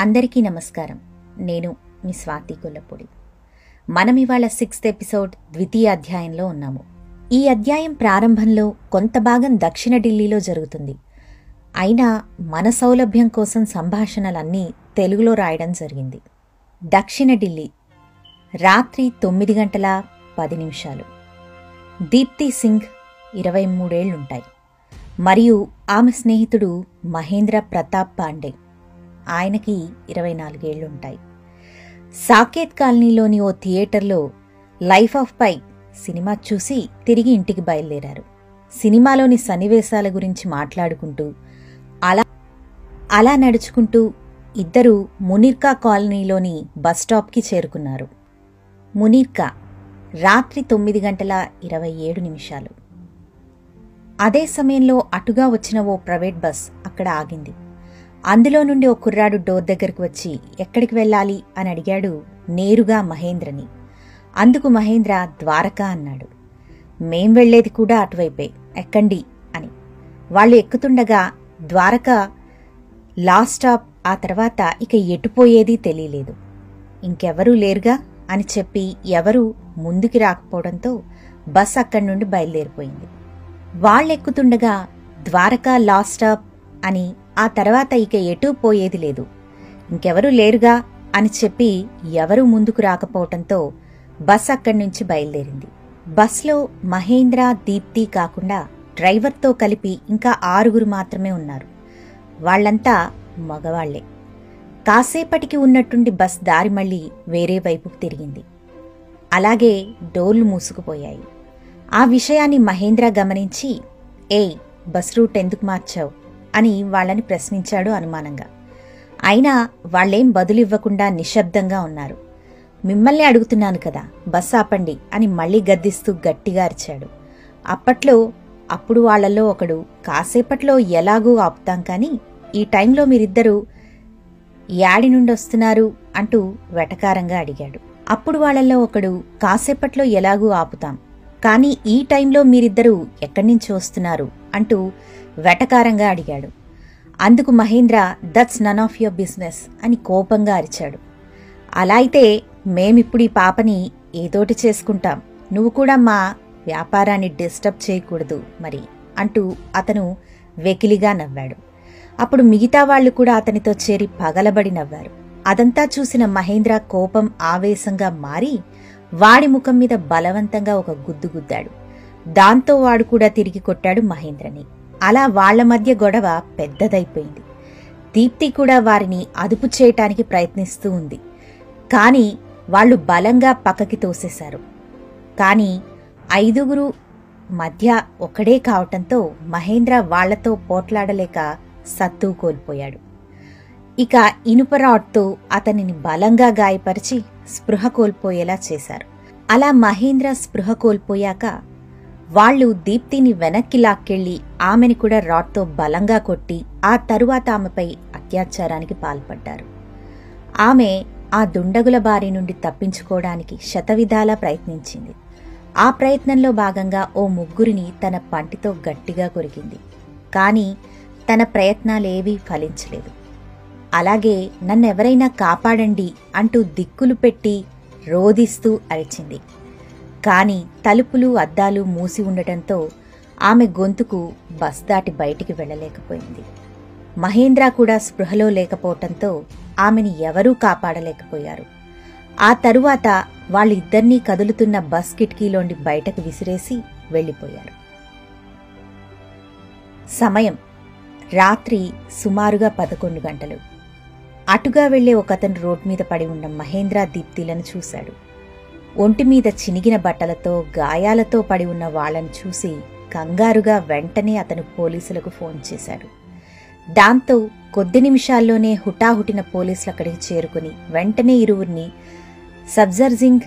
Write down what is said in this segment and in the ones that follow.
అందరికీ నమస్కారం. నేను మీ స్వాతి కొల్లపూడి. మనం ఇవాళ సిక్స్త్ ఎపిసోడ్ ద్వితీయ అధ్యాయంలో ఉన్నాము. ఈ అధ్యాయం ప్రారంభంలో కొంత భాగం దక్షిణ ఢిల్లీలో జరుగుతుంది. అయినా మన సౌలభ్యం కోసం సంభాషణలన్నీ తెలుగులో రాయడం జరిగింది. దక్షిణ ఢిల్లీ రాత్రి తొమ్మిది గంటల పది నిమిషాలు. దీప్తి సింగ్ ఇరవై మూడేళ్ళుంటాయి. మరియు ఆమె స్నేహితుడు మహేంద్ర ప్రతాప్ పాండే. ఆయనకి ఇరవై నాలుగేళ్ళుంటాయి. సాకేత్ కాలనీలోని ఓ థియేటర్లో లైఫ్ ఆఫ్ పై సినిమా చూసి తిరిగి ఇంటికి బయలుదేరారు. సినిమాలోని సన్నివేశాల గురించి మాట్లాడుకుంటూ అలా అలా నడుచుకుంటూ ఇద్దరు మునిర్కా కాలనీలోని బస్టాప్కి చేరుకున్నారు. మునిర్కా రాత్రి తొమ్మిది గంటల ఇరవై ఏడు నిమిషాలు. అదే సమయంలో అటుగా వచ్చిన ఓ ప్రైవేట్ బస్ అక్కడ ఆగింది. అందులో నుండి ఓ కుర్రాడు డోర్ దగ్గరకు వచ్చి ఎక్కడికి వెళ్ళాలి? అని అడిగాడు నేరుగా మహేంద్రని. అందుకు మహేంద్ర ద్వారకా అన్నాడు. మేం వెళ్ళేది కూడా అటువైపే. ఎక్కండి అని. వాళ్ళు ఎక్కుతుండగా ద్వారక లాస్ట్ స్టాప్ ఆ తర్వాత ఇక ఎటుపోయేది తెలియలేదు. ఇంకెవరూ లేరుగా? అని చెప్పి ఎవరూ ముందుకి రాకపోవడంతో బస్ అక్కడి నుండి బయలుదేరిపోయింది. వాళ్ళెక్కుతుండగా ద్వారకా లాస్ట్ స్టాప్ అని ఆ తర్వాత ఇక ఎటూ పోయేది లేదు. ఇంకెవరూ లేరుగా అని చెప్పి ఎవరూ ముందుకు రాకపోవటంతో బస్ అక్కడి నుంచి బయలుదేరింది. బస్లో మహేంద్ర దీప్తి కాకుండా డ్రైవర్తో కలిపి ఇంకా ఆరుగురు మాత్రమే ఉన్నారు. వాళ్ళంతా మగవాళ్ళే. కాసేపటికి ఉన్నట్టుండి బస్ దారి మళ్ళీ వేరే వైపుకు తిరిగింది. అలాగే డోర్లు మూసుకుపోయాయి. ఆ విషయాన్ని మహేంద్ర గమనించి ఏయ్ బస్ రూట్ ఎందుకు మార్చావు? అని వాళ్ళని ప్రశ్నించాడు అనుమానంగా. అయినా వాళ్ళేం బదులివ్వకుండా నిశ్శబ్దంగా ఉన్నారు. మిమ్మల్ని అడుగుతున్నాను కదా బస్ ఆపండి అని మళ్ళీ గద్దిస్తూ గట్టిగా అరిచాడు. అప్పట్లో అప్పుడు వాళ్ళలో ఒకడు కాసేపట్లో ఎలాగూ ఆపుతాం కానీ ఈ టైంలో మీరిద్దరూ యాడి నుండి వస్తున్నారు అంటూ వెటకారంగా అడిగాడు. అప్పుడు వాళ్ళలో ఒకడు కాసేపట్లో ఎలాగూ ఆపుతాం కానీ ఈ టైంలో మీరిద్దరూ ఎక్కడి నుంచి వస్తున్నారు అంటూ వెటకారంగా అడిగాడు. అందుకు Mahendra that's none of your business అని కోపంగా అరిచాడు. అలా అయితే మేమిప్పుడు ఈ పాపని ఏదోటి చేసుకుంటాం. నువ్వు కూడా మా వ్యాపారాన్ని డిస్టర్బ్ చేయకూడదు మరి అంటూ అతను వెకిలిగా నవ్వాడు. అప్పుడు మిగతా వాళ్ళు కూడా అతనితో చేరి పగలబడి నవ్వారు. అదంతా చూసిన మహేంద్ర కోపం ఆవేశంగా మారి వాడి ముఖం మీద బలవంతంగా ఒక గుద్దు గుద్దాడు. దాంతో వాడు కూడా తిరిగి కొట్టాడు మహేంద్రని. అలా వాళ్ళ మధ్య గొడవ పెద్దదైపోయింది. దీప్తి కూడా వారిని అదుపు చేయటానికి ప్రయత్నిస్తూ ఉంది. కాని వాళ్ళు బలంగా పక్కకి తోసేశారు. కాని ఐదుగురు మధ్య ఒకడే కావటంతో మహేంద్ర వాళ్ళతో పోట్లాడలేక సత్తు కోల్పోయాడు. ఇక ఇనుప రాడ్తో అతనిని బలంగా గాయపరిచి స్పృహ కోల్పోయేలా చేశారు. అలా మహేంద్ర స్పృహ కోల్పోయాక వాళ్ళు దీప్తిని వెనక్కి లాక్కెళ్ళి ఆమెని కూడా రాడ్తో బలంగా కొట్టి ఆ తరువాత ఆమెపై అత్యాచారానికి పాల్పడ్డారు. ఆమె ఆ దుండగుల బారి నుండి తప్పించుకోవడానికి శతవిధాలా ప్రయత్నించింది. ఆ ప్రయత్నంలో భాగంగా ఓ ముగ్గురిని తన పంటితో గట్టిగా కొరికింది. కాని తన ప్రయత్నాలేవీ ఫలించలేదు. అలాగే నన్నెవరైనా కాపాడండి అంటూ దిక్కులు పెట్టి రోదిస్తూ అరిచింది. కాని తలుపులు అద్దాలు మూసి ఉండటంతో ఆమె గొంతుకు బస్ దాటి బయటికి వెళ్ళలేకపోయింది మహేంద్ర కూడా స్పృహలో లేకపోవటంతో ఆమెని ఎవరూ కాపాడలేకపోయారు. ఆ తరువాత వాళ్ళిద్దరినీ కదులుతున్న బస్ కిటికీలోండి బయటకు విసిరేసి వెళ్ళిపోయారు సమయం. రాత్రి సుమారుగా పదకొండు గంటలు. అటుగా వెళ్ళే ఒకతను రోడ్ మీద పడి ఉన్న మహేంద్ర దీప్తిలను చూశాడు. ఒంటి మీద చినిగిన బట్టలతో గాయాలతో పడి ఉన్న వాళ్ళను చూసి కంగారుగా వెంటనే అతను పోలీసులకు ఫోన్ చేశాడు. దాంతో కొద్ది నిమిషాల్లోనే హుటాహుటిన పోలీసులు అక్కడికి చేరుకుని వెంటనే ఇరువురిని సబ్జర్జింగ్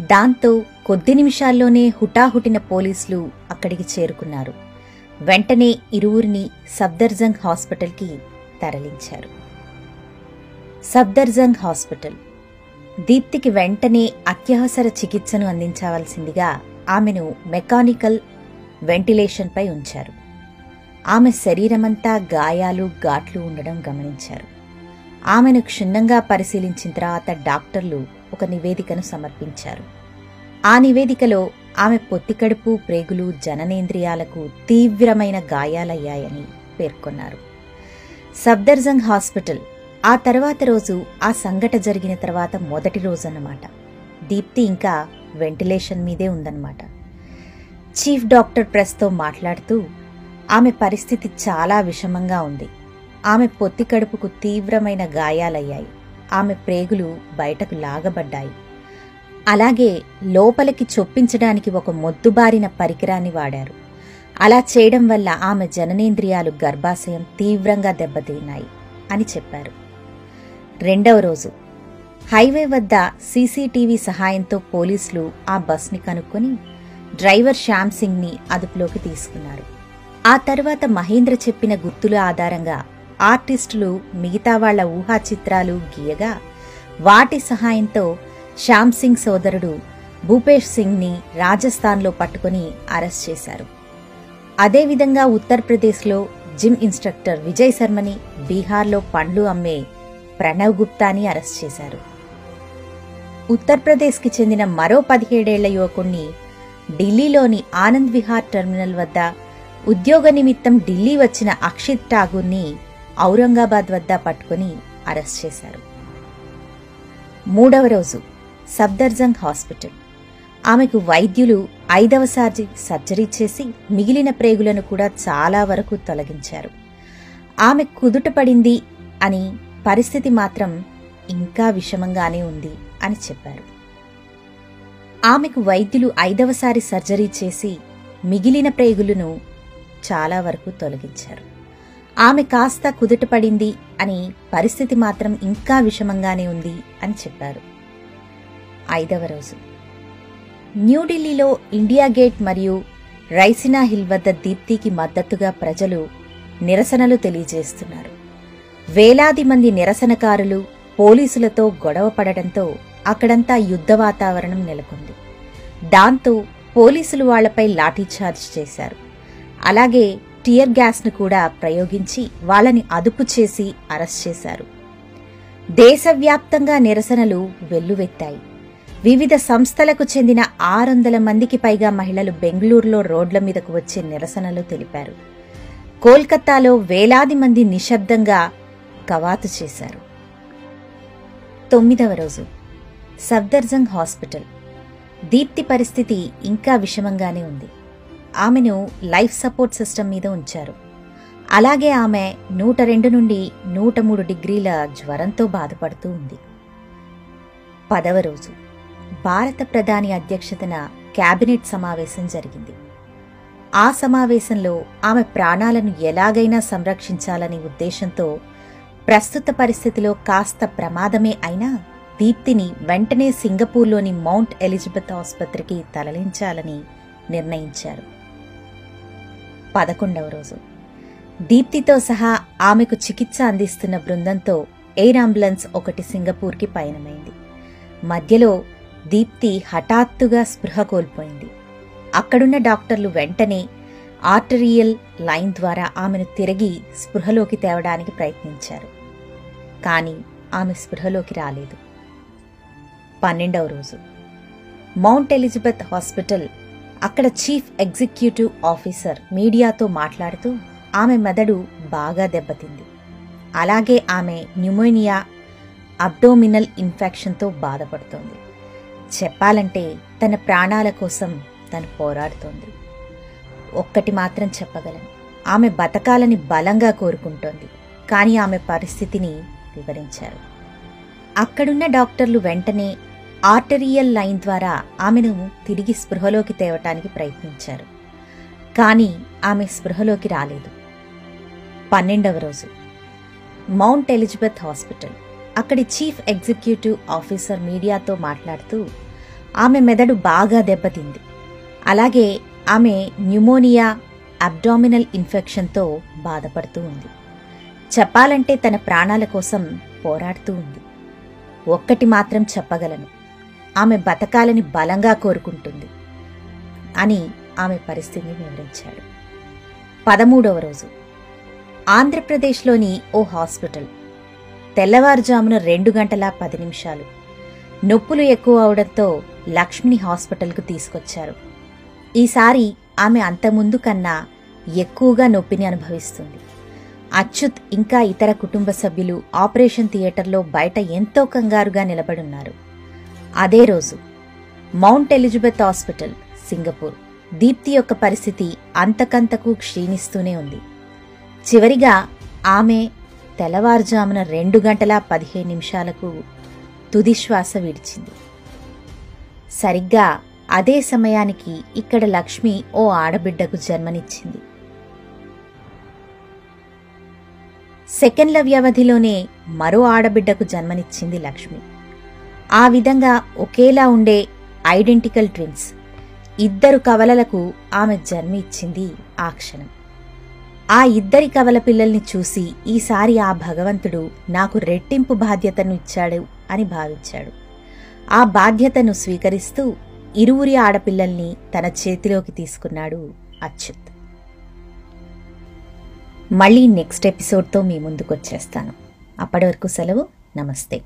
దాంతో కొద్ది నిమిషాల్లోనే హుటాహుటిన పోలీసులు అక్కడికి చేరుకున్నారు. వెంటనే ఇరువురిని సబ్దర్జంగ్ హాస్పిటల్కి తరలించారు. సబ్దర్జంగ్ హాస్పిటల్ దీప్తికి వెంటనే అత్యవసర చికిత్సను అందించవలసిందిగా ఆమెను మెకానికల్ వెంటిలేషన్పై ఉంచారు. ఆమె శరీరమంతా గాయాలు ఘాట్లు ఉండడం గమనించారు. ఆమెను క్షుణ్ణంగా పరిశీలించిన తర్వాత డాక్టర్లు ఒక నివేదికను సమర్పించారు. ఆ నివేదికలో ఆమె పొత్తికడుపు ప్రేగులు జననేంద్రియాలకు తీవ్రమైన గాయాలయ్యాయని పేర్కొన్నారు. సఫ్దర్జంగ్ హాస్పిటల్ ఆ తర్వాత రోజు ఆ సంఘట జరిగిన తర్వాత మొదటి రోజు అన్నమాట దీప్తి ఇంకా వెంటిలేషన్ మీదే ఉందన్నమాట. చీఫ్ డాక్టర్ ప్రెస్తో మాట్లాడుతూ ఆమె పరిస్థితి చాలా విషమంగా ఉంది. ఆమె పొత్తి కడుపుకు తీవ్రమైన గాయాలయ్యాయి. ఆమె ప్రేగులు బయటకు లాగబడ్డాయి. అలాగే లోపలికి చొప్పించడానికి ఒక మొద్దుబారిన పరికరాన్ని వాడారు. అలా చేయడం వల్ల ఆమె జననేంద్రియాలు గర్భాశయం తీవ్రంగా దెబ్బతిన్నాయి అని చెప్పారు. రెండవ రోజు. హైవే వద్ద సీసీటీవీ సహాయంతో పోలీసులు ఆ బస్ని కనుక్కొని డ్రైవర్ శ్యామ్ సింగ్ని అదుపులోకి తీసుకున్నారు. ఆ తర్వాత మహేంద్ర చెప్పిన గుర్తుల ఆధారంగా ఆర్టిస్టులు మిగతా వాళ్ళ ఊహా చిత్రాలు గీయగా వాటి సహాయంతో శ్యామ్ సింగ్ సోదరుడు భూపేష్ సింగ్ని రాజస్థాన్లో పట్టుకుని అరెస్ట్ చేశారు. అదేవిధంగా ఉత్తరప్రదేశ్లో జిమ్ ఇన్స్ట్రక్టర్ విజయ్ శర్మని బీహార్లో పండ్లు అమ్మే ప్రణవ్ గుప్తాని అరెస్ట్ చేశారు. ఉత్తరప్రదేశ్కి చెందిన మరో పదిహేడేళ్ళ యువకుణ్ణి ఢిల్లీలోని ఆనంద్ విహార్ టెర్మినల్ వద్ద ఉద్యోగ నిమిత్తం ఢిల్లీ వచ్చిన అక్షిత్ ఠాగూర్ని ఔరంగాబాద్ వద్ద పట్టుకుని అరెస్ట్ చేశారు. మూడవ రోజు సఫ్దర్జంగ్ హాస్పిటల్. ఆమెకు వైద్యులు ఐదవసారి సర్జరీ చేసి మిగిలిన ప్రేగులను కూడా చాలా వరకు తొలగించారు. ఆమె కుదుట పడింది అని పరిస్థితి మాత్రం ఇంకా విషమంగానే ఉంది అని చెప్పారు. ఆమెకు వైద్యులు ఐదవసారి సర్జరీ చేసి మిగిలిన ప్రేగులను చాలా వరకు తొలగించారు. ఆమె కాస్త కుదుటపడింది అని పరిస్థితి మాత్రం ఇంకా విషమంగానే ఉంది అని చెప్పారు. ఐదవ రోజు. న్యూఢిల్లీలో ఇండియా గేట్ మరియు రైసినా హిల్ వద్ద దీప్తికి మద్దతుగా ప్రజలు నిరసనలు తెలియజేస్తున్నారు. వేలాది మంది నిరసనకారులు పోలీసులతో గొడవ పడడంతో అక్కడంతా యుద్ధ వాతావరణం నెలకొంది. దాంతో పోలీసులు వాళ్ళపై లాఠీచార్జ్ చేశారు. అలాగే టియర్ గ్యాస్ను కూడా ప్రయోగించి వాళ్ళని అదుపు చేసి అరెస్ట్ చేశారు. దేశవ్యాప్తంగా నిరసనలు వెల్లువెత్తాయి. వివిధ సంస్థలకు చెందిన ఆరు వందల మందికి పైగా మహిళలు బెంగళూరులో రోడ్ల మీదకు వచ్చే నిరసనలు తెలిపారు. కోల్కతాలో వేలాది మంది నిశ్శబ్దంగా కవాతు చేశారు. తొమ్మిదవ రోజు సఫ్దర్జంగ్ హాస్పిటల్. దీప్తి పరిస్థితి ఇంకా విషమంగానే ఉంది. ఆమెను లైఫ్ సపోర్ట్ సిస్టమ్ మీద ఉంచారు. అలాగే ఆమె నూట రెండు నుండి నూట మూడు డిగ్రీల జ్వరంతో బాధపడుతూ ఉంది. పదవ రోజు భారత ప్రధాని అధ్యక్షతన కేబినెట్ సమావేశం జరిగింది. ఆ సమావేశంలో ఆమె ప్రాణాలను ఎలాగైనా సంరక్షించాలనే ఉద్దేశంతో ప్రస్తుత పరిస్థితిలో కాస్త ప్రమాదమే అయినా దీప్తిని వెంటనే సింగపూర్లోని మౌంట్ ఎలిజబెత్ ఆసుపత్రికి తరలించాలని నిర్ణయించారు. పదకొండవ రోజు. దీప్తితో సహా ఆమెకు చికిత్స అందిస్తున్న బృందంతో ఎయిర్ అంబులెన్స్ ఒకటి సింగపూర్కి పయనమైంది. మధ్యలో దీప్తి హఠాత్తుగా స్పృహ కోల్పోయింది. అక్కడున్న డాక్టర్లు వెంటనే ఆర్టరియల్ లైన్ ద్వారా ఆమెను తిరిగి స్పృహలోకి తేవడానికి ప్రయత్నించారు. కానీ ఆమె స్పృహలోకి రాలేదు. పన్నెండవ రోజు. మౌంట్ ఎలిజబెత్ హాస్పిటల్ అక్కడ చీఫ్ ఎగ్జిక్యూటివ్ ఆఫీసర్ మీడియాతో మాట్లాడుతూ ఆమె మెదడు బాగా దెబ్బతింది. అలాగే ఆమె న్యూమోనియా అబ్డోమినల్ ఇన్ఫెక్షన్తో బాధపడుతోంది. చెప్పాలంటే తన ప్రాణాల కోసం తను పోరాడుతోంది. ఒక్కటి మాత్రం చెప్పగలను. ఆమె బతకాలని బలంగా కోరుకుంటోంది. కానీ ఆమె పరిస్థితిని వివరించారు. అక్కడున్న డాక్టర్లు వెంటనే ఆర్టరియల్ లైన్ ద్వారా ఆమెను తిరిగి స్పృహలోకి తేవటానికి ప్రయత్నించారు. కానీ ఆమె స్పృహలోకి రాలేదు. పన్నెండవ రోజు. Mount Elizabeth hospital. అక్కడి చీఫ్ ఎగ్జిక్యూటివ్ ఆఫీసర్ మీడియాతో మాట్లాడుతూ ఆమె మెదడు బాగా దెబ్బతింది. అలాగే ఆమె న్యూమోనియా అబ్డామినల్ ఇన్ఫెక్షన్తో బాధపడుతూ ఉంది. చెప్పాలంటే తన ప్రాణాల కోసం పోరాడుతూ ఉంది. ఒక్కటి మాత్రం చెప్పగలను. ఆమె బతకాలని బలంగా కోరుకుంటుంది అని ఆమె పరిస్థితిని వివరించాడు. పదమూడవ రోజు. ఆంధ్రప్రదేశ్లోని ఓ హాస్పిటల్. తెల్లవారుజామున రెండు గంటల పది నిమిషాలు. నొప్పులు ఎక్కువ అవడంతో లక్ష్మిని హాస్పిటల్కు తీసుకొచ్చారు. ఈసారి ఆమె అంతముందు కన్నా ఎక్కువగా నొప్పిని అనుభవిస్తుంది. అచ్యుత్ ఇంకా ఇతర కుటుంబ సభ్యులు ఆపరేషన్ థియేటర్లో బయట ఎంతో కంగారుగా నిలబడున్నారు. అదే రోజు Mount Elizabeth hospital Singapore. Deepti యొక్క పరిస్థితి అంతకంతకు క్షీణిస్తూనే ఉంది. చివరిగా ఆమె తెల్లవారుజామున రెండు గంటల పదిహేను నిమిషాలకు తుదిశ్వాస విడిచింది. సరిగ్గా అదే సమయానికి ఇక్కడ లక్ష్మి ఓ ఆడబిడ్డకు జన్మనిచ్చింది. సెకండ్ల వ్యవధిలోనే మరో ఆడబిడ్డకు జన్మనిచ్చింది లక్ష్మి. ఆ విధంగా ఒకేలా ఉండే ఐడెంటికల్ ట్విన్స్ ఇద్దరు కవలలకు ఆమె జన్మ ఇచ్చింది ఆ క్షణం. ఆ ఇద్దరి కవల పిల్లల్ని చూసి ఈసారి ఆ భగవంతుడు నాకు రెట్టింపు బాధ్యతను ఇచ్చాడు అని భావించాడు. ఆ బాధ్యతను స్వీకరిస్తూ ఇరువురి ఆడపిల్లల్ని తన చేతిలోకి తీసుకున్నాడు అచ్యుత్. మళ్ళీ నెక్స్ట్ ఎపిసోడ్తో మీ ముందుకొచ్చేస్తాను. అప్పటి వరకు సెలవు నమస్తే.